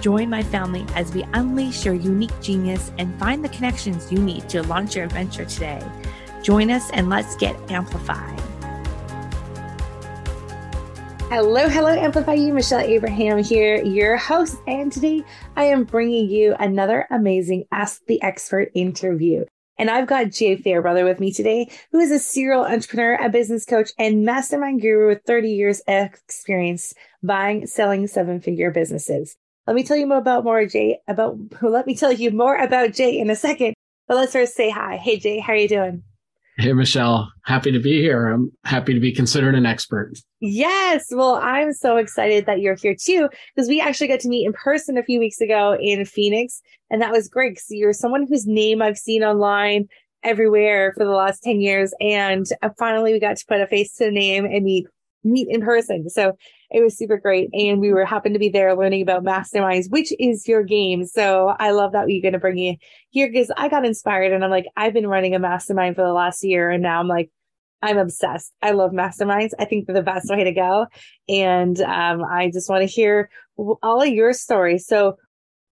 Join my family as we unleash your unique genius and find the connections you need to launch your adventure today. Join us and let's get amplified. Hello, hello, Amplify You. Michelle Abraham here, your host. And today I am bringing you another amazing Ask the Expert interview. And I've got Jay Fairbrother with me today, who is a serial entrepreneur, a business coach, and mastermind guru with 30 years experience buying, selling seven figure businesses. Let me tell you more about more Jay about let me tell you more about Jay in a second. But let's first say hi. Hey Jay, how are you doing? Hey Michelle, happy to be here. I'm happy to be considered an expert. Yes. Well, I'm so excited that you're here too, because we actually got to meet in person a few weeks ago in Phoenix. And that was great. So you're someone whose name I've seen online everywhere for the last 10 years. And uh, finally we got to put a face to the name and meet meet in person. So it was super great. And we were happened to be there learning about masterminds, which is your game. So I love that you're going to bring you here because I got inspired and I'm like, I've been running a mastermind for the last year. And now I'm like, I'm obsessed. I love masterminds. I think they're the best way to go. And um, I just want to hear all of your stories. So,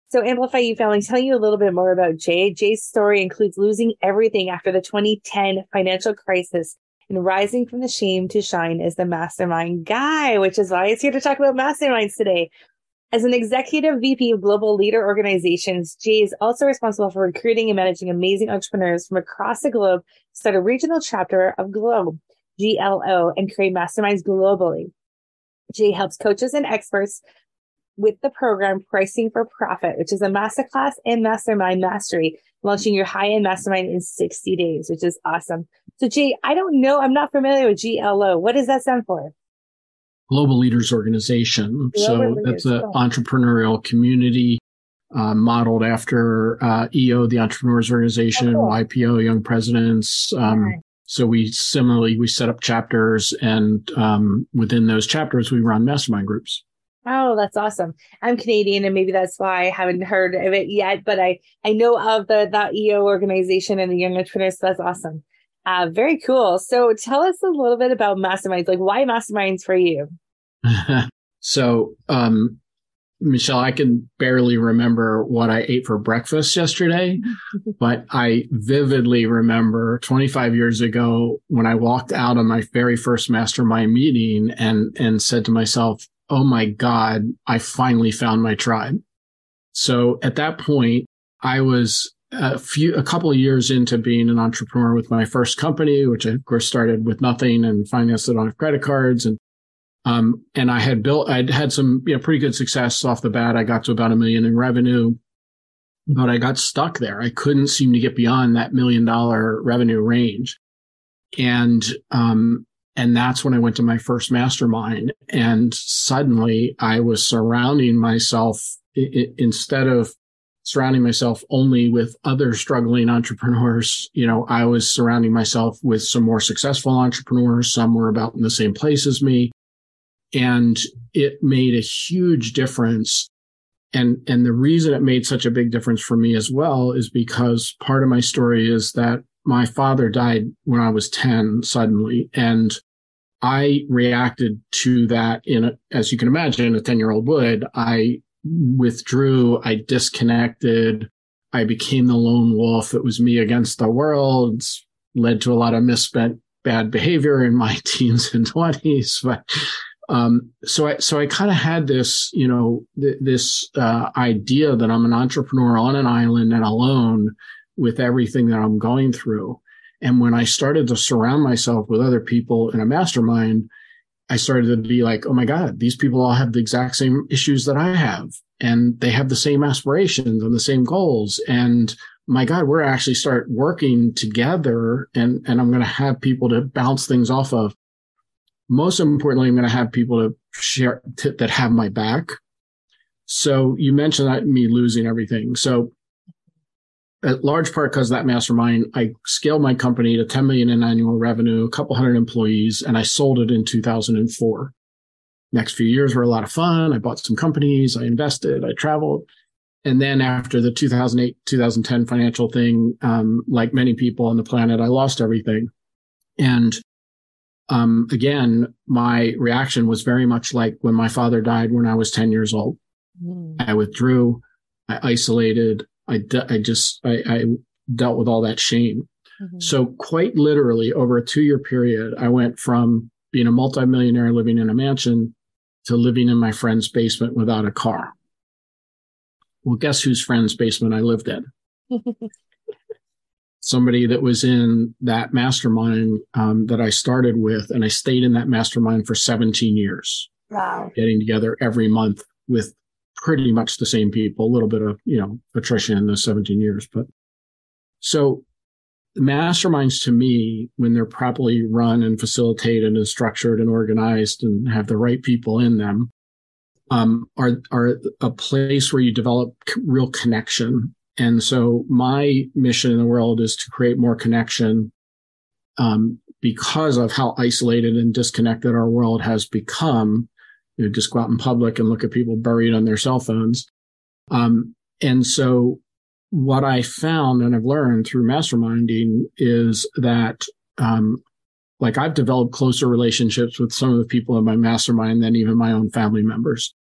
so Amplify You family, tell you a little bit more about Jay. Jay's story includes losing everything after the 2010 financial crisis and rising from the shame to shine as the mastermind guy, which is why he's here to talk about masterminds today. As an executive VP of global leader organizations, Jay is also responsible for recruiting and managing amazing entrepreneurs from across the globe to start a regional chapter of Globe, GLO, and create masterminds globally. Jay helps coaches and experts with the program Pricing for Profit, which is a masterclass in mastermind mastery, launching your high end mastermind in 60 days, which is awesome. So, Jay, I don't know. I'm not familiar with GLO. What does that stand for? Global Leaders Organization. Global so Leaders. that's an entrepreneurial community uh, modeled after uh, EO, the Entrepreneurs Organization, oh, cool. YPO, Young Presidents. Um, So we similarly we set up chapters, and um, within those chapters, we run mastermind groups. Oh, that's awesome. I'm Canadian and maybe that's why I haven't heard of it yet, but I, I know of the, that EO organization and the Young Entrepreneurs. So that's awesome. Uh, very cool. So tell us a little bit about masterminds. Like why masterminds for you? so, um, Michelle, I can barely remember what I ate for breakfast yesterday, but I vividly remember 25 years ago when I walked out of my very first mastermind meeting and, and said to myself, oh my God, I finally found my tribe. So at that point, I was a few, a couple of years into being an entrepreneur with my first company, which of course started with nothing and financed it on credit cards. And, um, and I had built, I'd had some, you know, pretty good success off the bat. I got to about a million in revenue, but I got stuck there. I couldn't seem to get beyond that million dollar revenue range. And, um, and that's when I went to my first mastermind. And suddenly I was surrounding myself instead of surrounding myself only with other struggling entrepreneurs. You know, I was surrounding myself with some more successful entrepreneurs. Some were about in the same place as me. And it made a huge difference. And, and the reason it made such a big difference for me as well is because part of my story is that my father died when I was 10 suddenly. And I reacted to that in, a, as you can imagine, a 10 year old would. I withdrew. I disconnected. I became the lone wolf. It was me against the world. led to a lot of misspent bad behavior in my teens and twenties. But, um, so I, so I kind of had this, you know, th- this, uh, idea that I'm an entrepreneur on an island and alone with everything that I'm going through. And when I started to surround myself with other people in a mastermind, I started to be like, oh my God, these people all have the exact same issues that I have. And they have the same aspirations and the same goals. And my God, we're actually start working together and, and I'm going to have people to bounce things off of. Most importantly, I'm going to have people to share to, that have my back So you mentioned that me losing everything. So a large part because of that mastermind, I scaled my company to 10 million in annual revenue, a couple hundred employees, and I sold it in 2004. Next few years were a lot of fun. I bought some companies, I invested, I traveled. And then after the 2008, 2010 financial thing, um, like many people on the planet, I lost everything. And um, again, my reaction was very much like when my father died when I was 10 years old. Mm. I withdrew, I isolated, I, de- I just, I, I, dealt with all that shame. Mm-hmm. So quite literally over a two year period, I went from being a multimillionaire living in a mansion to living in my friend's basement without a car. Well, guess whose friend's basement I lived in? Somebody that was in that mastermind um, that I started with, and I stayed in that mastermind for 17 years. Wow. Getting together every month with pretty much the same people, a little bit of, you know, attrition in those 17 years. But so masterminds to me, when they're properly run and facilitated and structured and organized and have the right people in them, um, are are a place where you develop real connection. And so my mission in the world is to create more connection um, because of how isolated and disconnected our world has become you know, just go out in public and look at people buried on their cell phones. Um, and so what I found and I've learned through masterminding is that, um, like I've developed closer relationships with some of the people in my mastermind than even my own family members.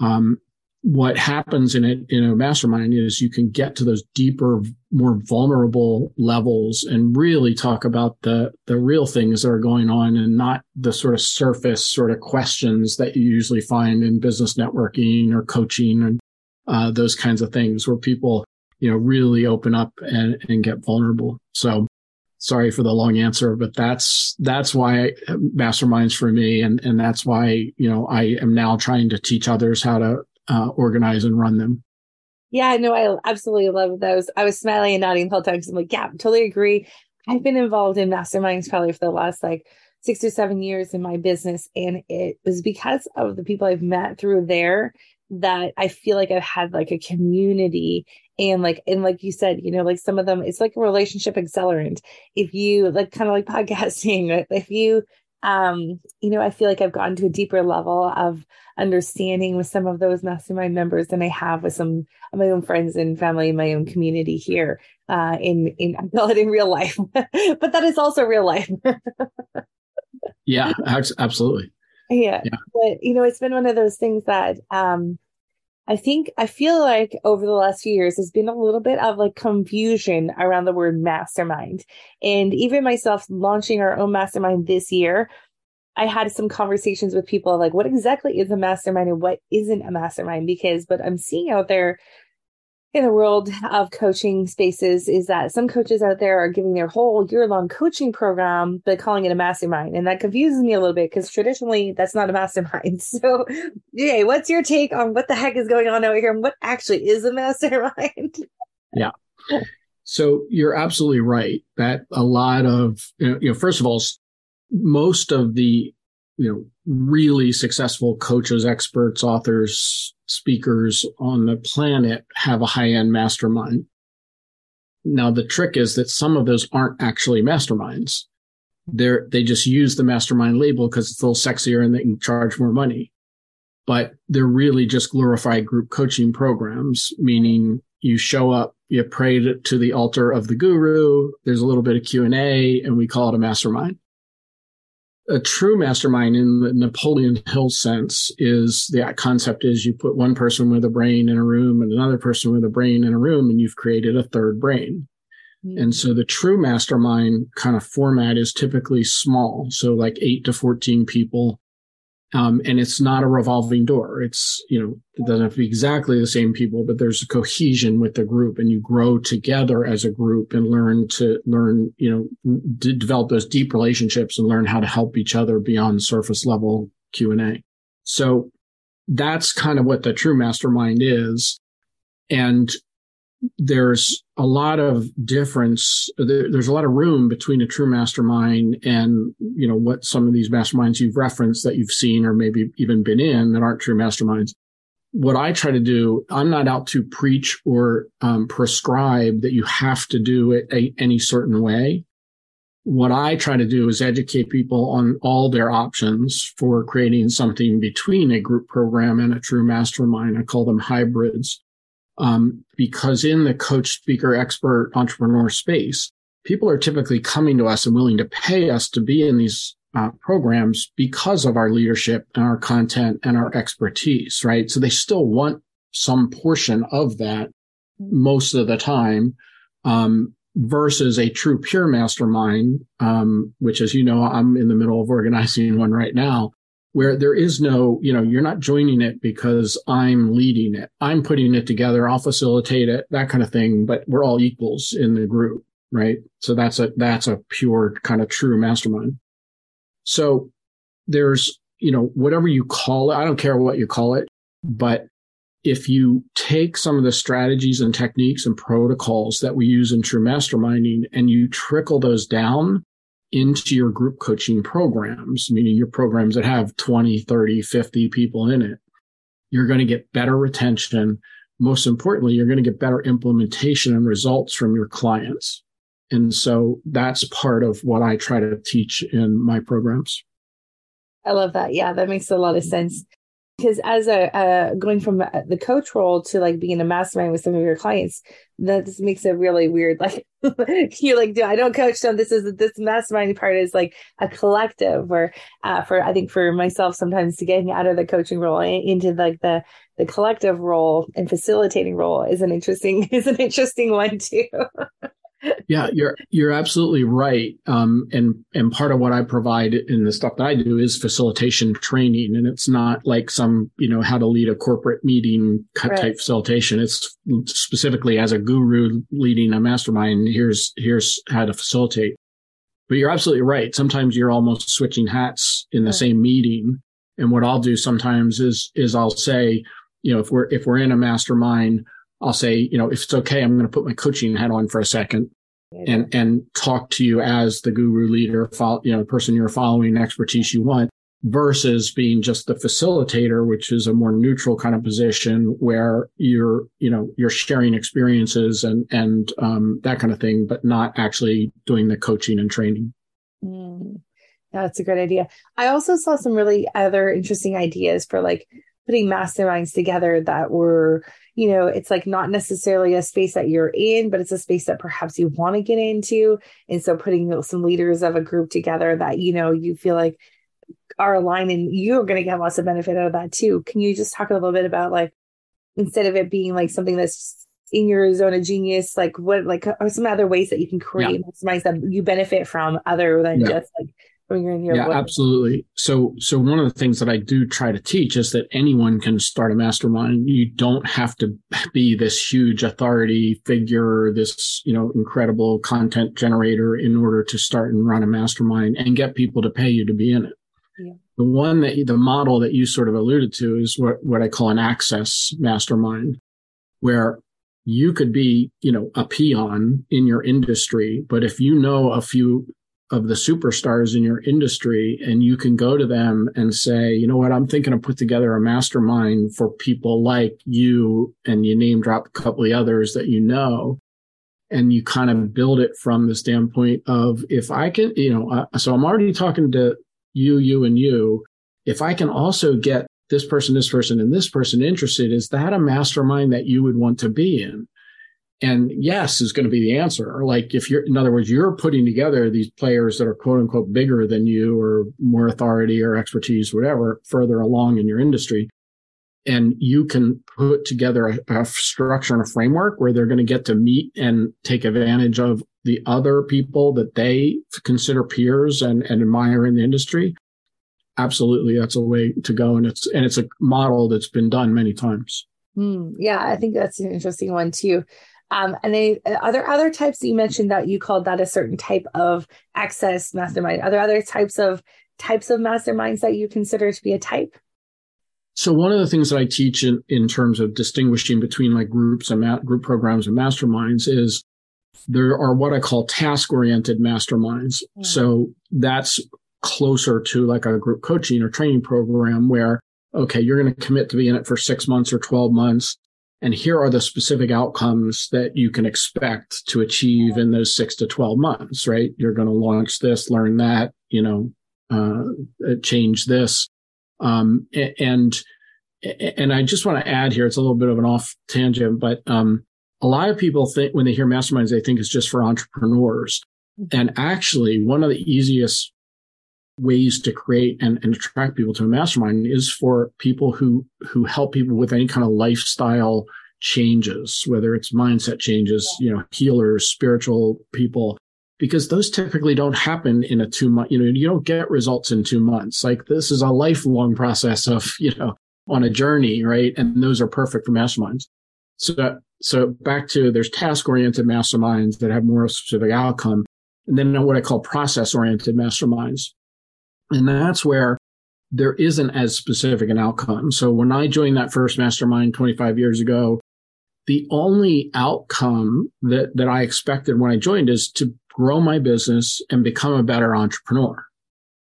Um, what happens in in a mastermind is you can get to those deeper more vulnerable levels and really talk about the the real things that are going on and not the sort of surface sort of questions that you usually find in business networking or coaching and uh, those kinds of things where people you know really open up and, and get vulnerable. So sorry for the long answer but that's that's why masterminds for me and and that's why you know i am now trying to teach others how to uh, organize and run them. Yeah, no, I absolutely love those. I was smiling and nodding the whole time because I'm like, yeah, totally agree. I've been involved in masterminds probably for the last like six or seven years in my business. And it was because of the people I've met through there that I feel like I've had like a community and like and like you said, you know, like some of them it's like a relationship accelerant. If you like kind of like podcasting, if you um, you know, I feel like I've gotten to a deeper level of understanding with some of those mastermind members than I have with some of my own friends and family in my own community here. Uh, in in I call it in real life, but that is also real life. yeah, absolutely. Yeah. yeah, but you know, it's been one of those things that um, I think I feel like over the last few years there's been a little bit of like confusion around the word mastermind. And even myself launching our own mastermind this year, I had some conversations with people like what exactly is a mastermind and what isn't a mastermind because what I'm seeing out there in the world of coaching spaces is that some coaches out there are giving their whole year long coaching program, but calling it a mastermind. And that confuses me a little bit because traditionally that's not a mastermind. So, yeah, what's your take on what the heck is going on out here and what actually is a mastermind? yeah. So you're absolutely right that a lot of, you know, first of all, most of the, you know, really successful coaches, experts, authors, speakers on the planet have a high end mastermind. Now, the trick is that some of those aren't actually masterminds. They're, they just use the mastermind label because it's a little sexier and they can charge more money. But they're really just glorified group coaching programs, meaning you show up, you pray to the altar of the guru. There's a little bit of Q and A and we call it a mastermind a true mastermind in the Napoleon Hill sense is the concept is you put one person with a brain in a room and another person with a brain in a room and you've created a third brain. Mm-hmm. And so the true mastermind kind of format is typically small. So like eight to 14 people um, and it's not a revolving door. It's, you know, it doesn't have to be exactly the same people, but there's a cohesion with the group and you grow together as a group and learn to learn, you know, to develop those deep relationships and learn how to help each other beyond surface level Q and A. So that's kind of what the true mastermind is. And there's a lot of difference. There, there's a lot of room between a true mastermind and, you know, what some of these masterminds you've referenced that you've seen or maybe even been in that aren't true masterminds. what I try to do, I'm not out to preach or um, prescribe that you have to do it a, any certain way. What I try to do is educate people on all their options for creating something between a group program and a true mastermind. I call them hybrids. Um, because in the coach, speaker, expert, entrepreneur space, people are typically coming to us and willing to pay us to be in these uh, programs because of our leadership and our content and our expertise, right? So they still want some portion of that most of the time, um, versus a true pure mastermind, um, which, as you know, I'm in the middle of organizing one right now, where there is no, you know, you're not joining it because I'm leading it. I'm putting it together. I'll facilitate it, that kind of thing, but we're all equals in the group, right? So that's a, that's a pure kind of true mastermind. So there's, you know, whatever you call it, I don't care what you call it, but if you take some of the strategies and techniques and protocols that we use in true masterminding and you trickle those down into your group coaching programs, meaning your programs that have 20, 30, 50 people in it, you're going to get better retention. Most importantly, you're going to get better implementation and results from your clients. And so that's part of what I try to teach in my programs. I love that. Yeah, that makes a lot of sense. Because as a going from the coach role to like being a mastermind with some of your clients, that just makes it really weird. Like you're like, do I don't coach them. This is this mastermind part is like a collective. Where uh, for I think for myself sometimes to getting out of the coaching role into like the the collective role and facilitating role is an interesting is an interesting one too. yeah, you're you're absolutely right. Um, and and part of what I provide in the stuff that I do is facilitation training, and it's not like some you know how to lead a corporate meeting right. type facilitation. It's specifically as a guru leading a mastermind. Here's here's how to facilitate. But you're absolutely right. Sometimes you're almost switching hats in the right. same meeting. And what I'll do sometimes is is I'll say, you know, if we're if we're in a mastermind I'll say, you know, if it's okay, I'm going to put my coaching hat on for a second and, and talk to you as the guru leader, follow, you know, the person you're following, expertise you want versus being just the facilitator, which is a more neutral kind of position where you're, you know, you're sharing experiences and, and, um, that kind of thing, but not actually doing the coaching and training. Mm, that's a great idea. I also saw some really other interesting ideas for like putting masterminds together that were you know it's like not necessarily a space that you're in but it's a space that perhaps you want to get into and so putting some leaders of a group together that you know you feel like are aligned and you're going to get lots of benefit out of that too can you just talk a little bit about like instead of it being like something that's in your zone of genius like what like are some other ways that you can create yeah. masterminds that you benefit from other than yeah. just like when you're in your yeah work. absolutely so so one of the things that i do try to teach is that anyone can start a mastermind you don't have to be this huge authority figure this you know incredible content generator in order to start and run a mastermind and get people to pay you to be in it yeah. the one that the model that you sort of alluded to is what what i call an access mastermind where you could be, you know, a peon in your industry, but if you know a few of the superstars in your industry and you can go to them and say, you know what, I'm thinking of put together a mastermind for people like you and you name drop a couple of others that you know. And you kind of build it from the standpoint of if I can, you know, uh, so I'm already talking to you, you and you. If I can also get this person, this person and this person interested, is that a mastermind that you would want to be in? And yes is going to be the answer. Like if you're, in other words, you're putting together these players that are quote unquote bigger than you or more authority or expertise, whatever, further along in your industry. And you can put together a, a structure and a framework where they're going to get to meet and take advantage of the other people that they consider peers and, and admire in the industry. Absolutely. That's a way to go. And it's, and it's a model that's been done many times. Mm, yeah, I think that's an interesting one too. Um, and they are there other types that you mentioned that you called that a certain type of access mastermind? Are there other types of types of masterminds that you consider to be a type? So one of the things that I teach in, in terms of distinguishing between like groups and ma- group programs and masterminds is there are what I call task oriented masterminds. Yeah. So that's closer to like a group coaching or training program where okay, you're going to commit to be in it for six months or 12 months. And here are the specific outcomes that you can expect to achieve in those six to 12 months, right? You're going to launch this, learn that, you know, uh, change this. Um, and, and I just want to add here, it's a little bit of an off tangent, but, um, a lot of people think when they hear masterminds, they think it's just for entrepreneurs. Mm-hmm. And actually, one of the easiest ways to create and, and attract people to a mastermind is for people who who help people with any kind of lifestyle changes, whether it's mindset changes, you know, healers, spiritual people, because those typically don't happen in a two month, you know, you don't get results in two months. Like this is a lifelong process of, you know, on a journey, right? And those are perfect for masterminds. So, so back to there's task oriented masterminds that have more specific outcome. And then what I call process oriented masterminds. And that's where there isn't as specific an outcome. So when I joined that first mastermind 25 years ago, the only outcome that, that I expected when I joined is to grow my business and become a better entrepreneur.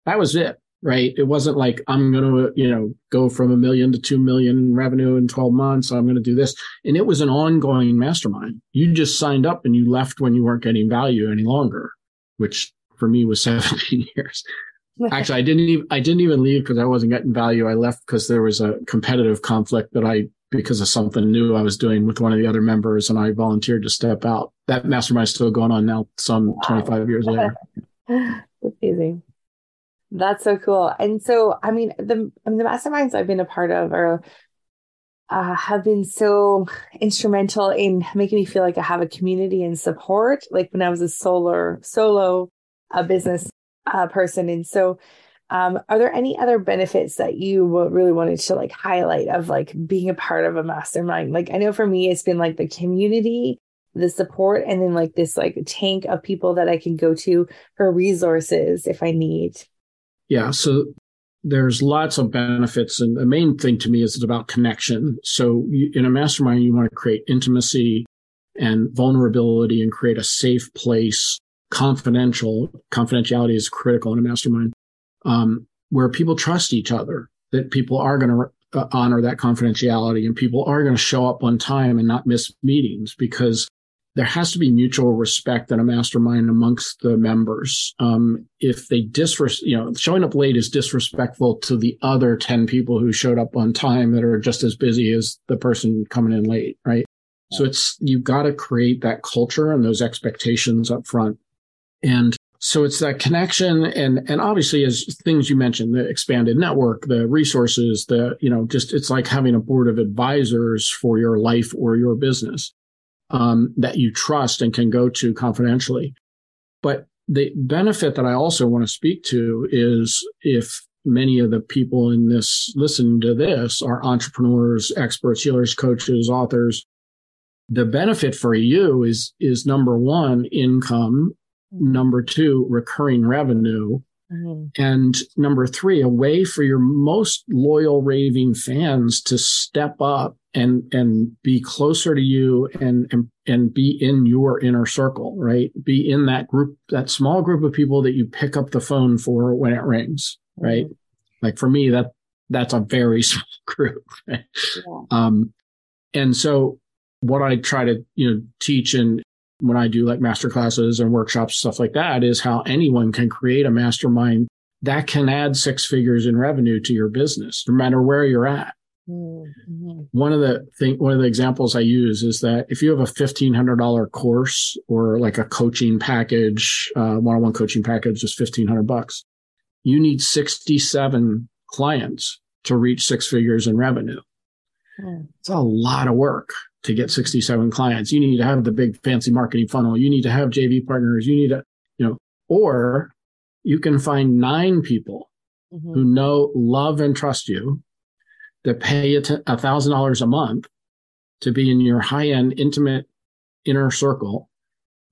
That was it, right? It wasn't like I'm going to, you know, go from a million to 2 million in revenue in 12 months. I'm going to do this. And it was an ongoing mastermind. You just signed up and you left when you weren't getting value any longer, which for me was 17 years. Actually, I didn't even I didn't even leave because I wasn't getting value. I left because there was a competitive conflict that I because of something new I was doing with one of the other members, and I volunteered to step out. That mastermind is still going on now, some wow. 25 years later. That's amazing. That's so cool. And so, I mean, the I mean, the masterminds I've been a part of are uh, have been so instrumental in making me feel like I have a community and support. Like when I was a solo solo a business uh, person. And so, um, are there any other benefits that you really wanted to like highlight of like being a part of a mastermind? Like, I know for me, it's been like the community, the support, and then like this like tank of people that I can go to for resources if I need. Yeah. So there's lots of benefits. And the main thing to me is it's about connection. So you, in a mastermind, you want to create intimacy and vulnerability and create a safe place confidential. Confidentiality is critical in a mastermind, um, where people trust each other, that people are going to uh, honor that confidentiality and people are going to show up on time and not miss meetings because there has to be mutual respect in a mastermind amongst the members. Um, if they disres, you know, showing up late is disrespectful to the other 10 people who showed up on time that are just as busy as the person coming in late, right? So it's, you've got to create that culture and those expectations up front. And so it's that connection and, and obviously as things you mentioned, the expanded network, the resources, the, you know, just it's like having a board of advisors for your life or your business, um, that you trust and can go to confidentially. But the benefit that I also want to speak to is if many of the people in this listen to this are entrepreneurs, experts, healers, coaches, authors. The benefit for you is, is number one, income Number two, recurring revenue. Mm-hmm. And number three, a way for your most loyal raving fans to step up and, and be closer to you and, and, and be in your inner circle, right? Be in that group, that small group of people that you pick up the phone for when it rings, right? Mm-hmm. Like for me, that, that's a very small group. Yeah. Um, and so what I try to, you know, teach and, when I do like master classes and workshops, stuff like that, is how anyone can create a mastermind that can add six figures in revenue to your business, no matter where you're at. Mm-hmm. One of the thing, one of the examples I use is that if you have a fifteen hundred dollar course or like a coaching package, uh, one-on-one coaching package is fifteen hundred bucks. You need sixty-seven clients to reach six figures in revenue. Mm. It's a lot of work to get 67 clients. You need to have the big fancy marketing funnel. You need to have JV partners. You need to, you know, or you can find nine people mm-hmm. who know, love, and trust you that pay a thousand dollars a month to be in your high end, intimate inner circle.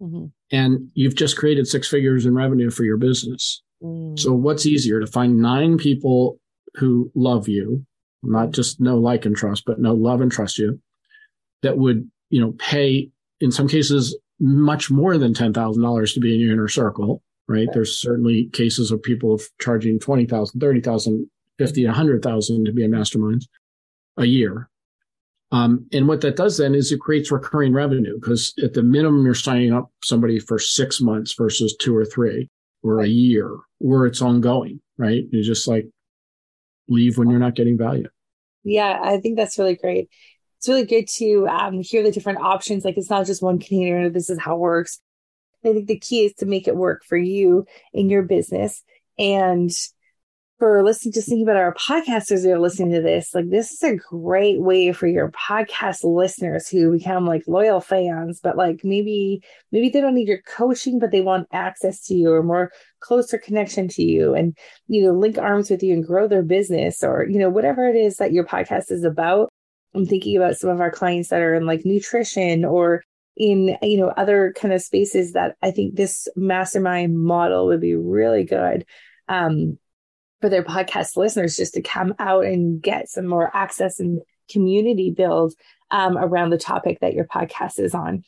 Mm-hmm. And you've just created six figures in revenue for your business. Mm. So what's easier to find nine people who love you, not mm. just know, like, and trust, but know, love, and trust you that would, you know, pay in some cases much more than $10,000 to be in your inner circle, right? There's certainly cases of people charging 20,000, 30,000 50 100,000 to be a mastermind a year. Um, and what that does then is it creates recurring revenue because at the minimum, you're signing up somebody for six months versus two or three or a year where it's ongoing, right? You just like leave when you're not getting value. Yeah, I think that's really great. It's really good to um, hear the different options. Like it's not just one container. This is how it works. I think the key is to make it work for you in your business. And for listening, just thinking about our podcasters that are listening to this, like this is a great way for your podcast listeners who become like loyal fans, but like maybe, maybe they don't need your coaching, but they want access to you or more closer connection to you and, you know, link arms with you and grow their business or, you know, whatever it is that your podcast is about. I'm thinking about some of our clients that are in like nutrition or in you know other kind of spaces that I think this mastermind model would be really good um, for their podcast listeners just to come out and get some more access and community build um, around the topic that your podcast is on.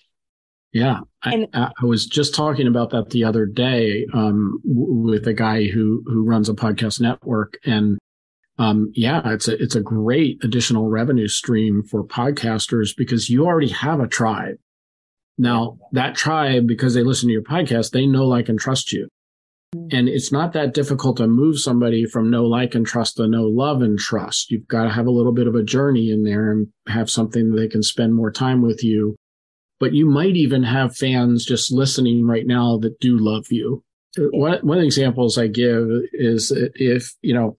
Yeah, and, I, I, was just talking about that the other day um, with a guy who who runs a podcast network, and um, yeah, it's a it's a great additional revenue stream for podcasters because you already have a tribe. Now that tribe, because they listen to your podcast, they know, like, and trust you. And it's not that difficult to move somebody from no like and trust to no love and trust. You've got to have a little bit of a journey in there and have something that they can spend more time with you. But you might even have fans just listening right now that do love you. One, one of the examples I give is if, you know,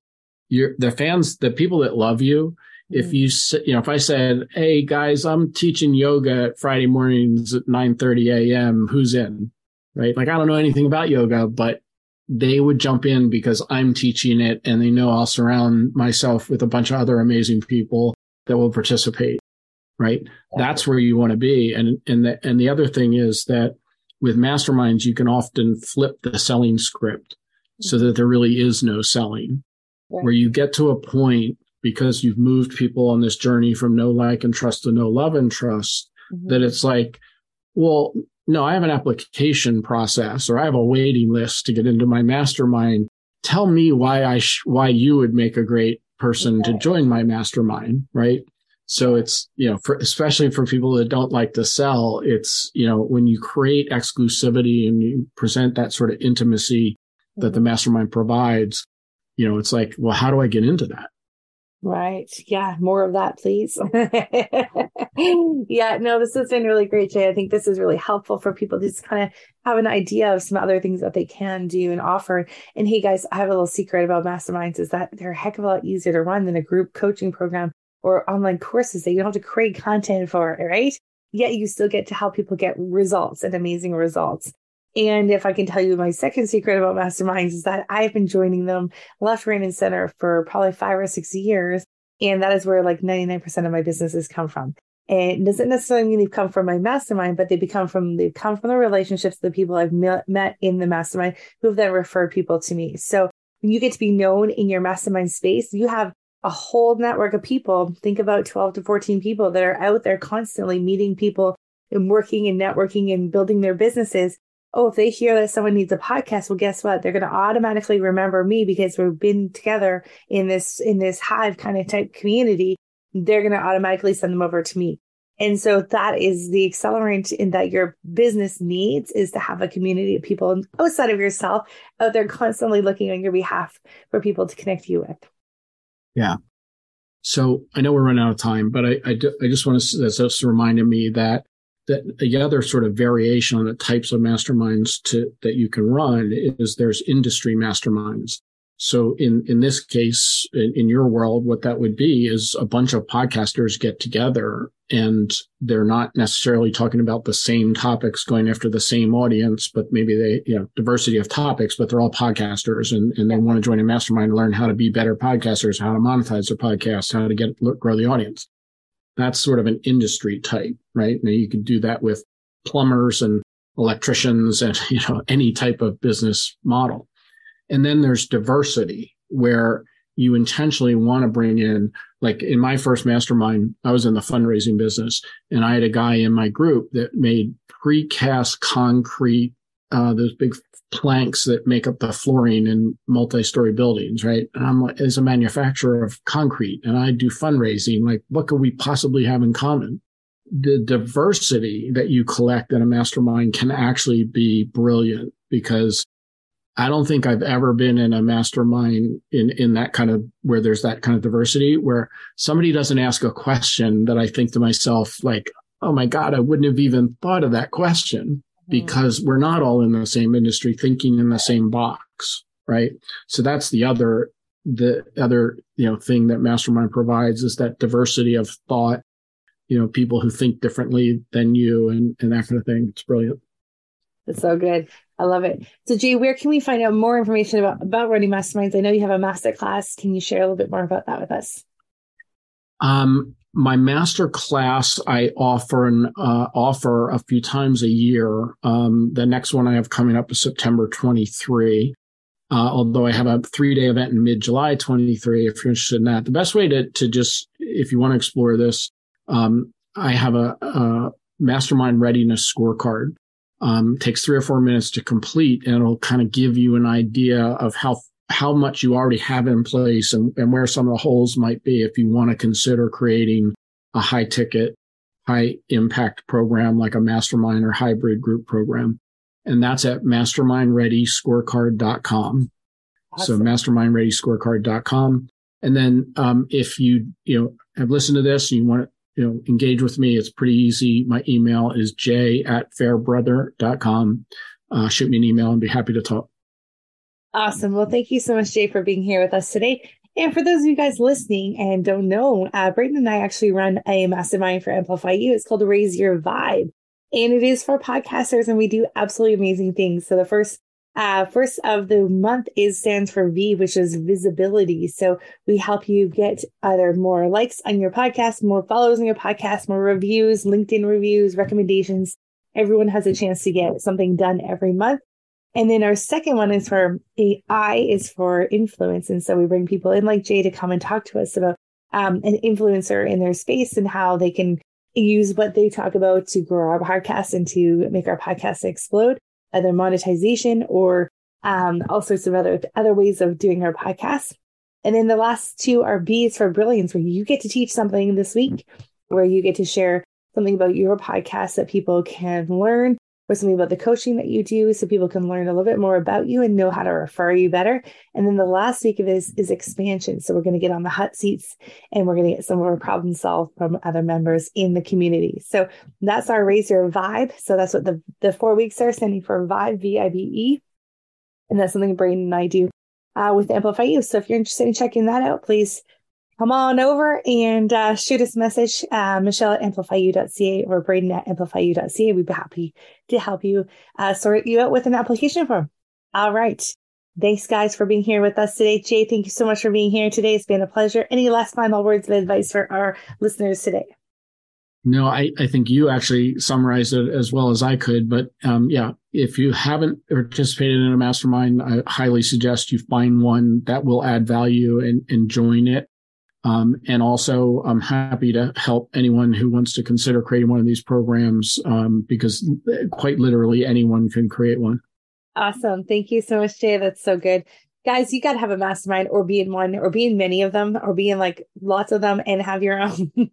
you're the fans, the people that love you, if mm. you, you know, if I said, Hey guys, I'm teaching yoga at Friday mornings at 9 30 a.m. Who's in? Right. Like I don't know anything about yoga, but they would jump in because I'm teaching it and they know I'll surround myself with a bunch of other amazing people that will participate. Right. That's where you want to be. And, and the, and the other thing is that with masterminds, you can often flip the selling script so that there really is no selling right. where you get to a point because you've moved people on this journey from no like and trust to no love and trust mm-hmm. that it's like, well, no, I have an application process or I have a waiting list to get into my mastermind. Tell me why I, sh- why you would make a great person okay. to join my mastermind. Right. So it's, you know, for, especially for people that don't like to sell, it's, you know, when you create exclusivity and you present that sort of intimacy that mm-hmm. the mastermind provides, you know, it's like, well, how do I get into that? Right. Yeah. More of that, please. yeah. No, this has been really great, Jay. I think this is really helpful for people to just kind of have an idea of some other things that they can do and offer. And hey, guys, I have a little secret about masterminds is that they're a heck of a lot easier to run than a group coaching program or online courses that you don't have to create content for, right? Yet you still get to help people get results and amazing results. And if I can tell you my second secret about masterminds is that I've been joining them left, right, and center for probably five or six years. And that is where like 99% of my businesses come from. And it doesn't necessarily mean they've come from my mastermind, but they become from, they've come from the relationships, the people I've met in the mastermind who have then referred people to me. So when you get to be known in your mastermind space, you have a whole network of people. Think about 12 to 14 people that are out there constantly meeting people and working and networking and building their businesses oh, if they hear that someone needs a podcast, well, guess what? They're going to automatically remember me because we've been together in this, in this hive kind of type community. They're going to automatically send them over to me. And so that is the accelerant in that your business needs is to have a community of people outside of yourself out there constantly looking on your behalf for people to connect you with. Yeah. So I know we're running out of time, but I, I, do, I just want to, that's just reminded me that that the other sort of variation on the types of masterminds to, that you can run is there's industry masterminds. So in, in this case, in, in, your world, what that would be is a bunch of podcasters get together and they're not necessarily talking about the same topics going after the same audience, but maybe they, you know, diversity of topics, but they're all podcasters and, and they want to join a mastermind learn how to be better podcasters, how to monetize their podcast, how to get, grow the audience. That's sort of an industry type, right? Now you can do that with plumbers and electricians and, you know, any type of business model. And then there's diversity where you intentionally want to bring in, like in my first mastermind, I was in the fundraising business and I had a guy in my group that made precast concrete uh, those big planks that make up the flooring in multi-story buildings, right? And I'm as a manufacturer of concrete and I do fundraising, like what could we possibly have in common? The diversity that you collect in a mastermind can actually be brilliant because I don't think I've ever been in a mastermind in, in that kind of where there's that kind of diversity where somebody doesn't ask a question that I think to myself, like, oh my God, I wouldn't have even thought of that question because we're not all in the same industry thinking in the same box. Right. So that's the other, the other, you know, thing that mastermind provides is that diversity of thought, you know, people who think differently than you and, and that kind of thing. It's brilliant. it's so good. I love it. So Jay, where can we find out more information about, about running masterminds? I know you have a master class. Can you share a little bit more about that with us? Um, my master class I offer and uh, offer a few times a year. Um, the next one I have coming up is September 23. Uh, although I have a three day event in mid July 23, if you're interested in that. The best way to, to just, if you want to explore this, um, I have a, a, mastermind readiness scorecard. Um, takes three or four minutes to complete and it'll kind of give you an idea of how how much you already have in place and, and where some of the holes might be if you want to consider creating a high ticket, high impact program like a mastermind or hybrid group program. And that's at mastermindreadyscorecard.com. Awesome. So mastermindreadyscorecard.com. And then, um, if you, you know, have listened to this and you want to, you know, engage with me, it's pretty easy. My email is j at fairbrother.com. Uh, shoot me an email and be happy to talk. Awesome. Well, thank you so much, Jay, for being here with us today. And for those of you guys listening and don't know, uh, Braden and I actually run a mastermind for Amplify You. It's called Raise Your Vibe, and it is for podcasters, and we do absolutely amazing things. So the first uh, first of the month is stands for V, which is visibility. So we help you get either more likes on your podcast, more follows on your podcast, more reviews, LinkedIn reviews, recommendations. Everyone has a chance to get something done every month. And then our second one is for AI is for influence. And so we bring people in like Jay to come and talk to us about um, an influencer in their space and how they can use what they talk about to grow our podcast and to make our podcast explode, either monetization or um, all sorts of other other ways of doing our podcast. And then the last two are B's for brilliance, where you get to teach something this week, where you get to share something about your podcast that people can learn or something about the coaching that you do so people can learn a little bit more about you and know how to refer you better. And then the last week of this is expansion. So we're going to get on the hot seats and we're going to get some of our problem solved from other members in the community. So that's our Your Vibe. So that's what the, the four weeks are standing for Vibe, V I B E. And that's something Braden and I do uh, with Amplify You. So if you're interested in checking that out, please come on over and uh, shoot us a message, uh, Michelle at amplifyu.ca or Braden at amplifyu.ca. We'd be happy to help you uh, sort you out with an application form. All right. Thanks, guys, for being here with us today. Jay, thank you so much for being here today. It's been a pleasure. Any last final words of advice for our listeners today? No, I, I think you actually summarized it as well as I could. But um, yeah, if you haven't participated in a mastermind, I highly suggest you find one that will add value and, and join it. Um, and also, I'm happy to help anyone who wants to consider creating one of these programs um, because quite literally anyone can create one. Awesome. Thank you so much, Jay. That's so good. Guys, you got to have a mastermind or be in one or be in many of them or be in like lots of them and have your own.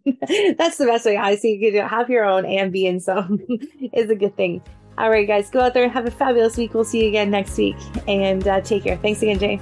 That's the best way I see you can have your own and be in some is a good thing. All right, guys, go out there and have a fabulous week. We'll see you again next week and uh, take care. Thanks again, Jay.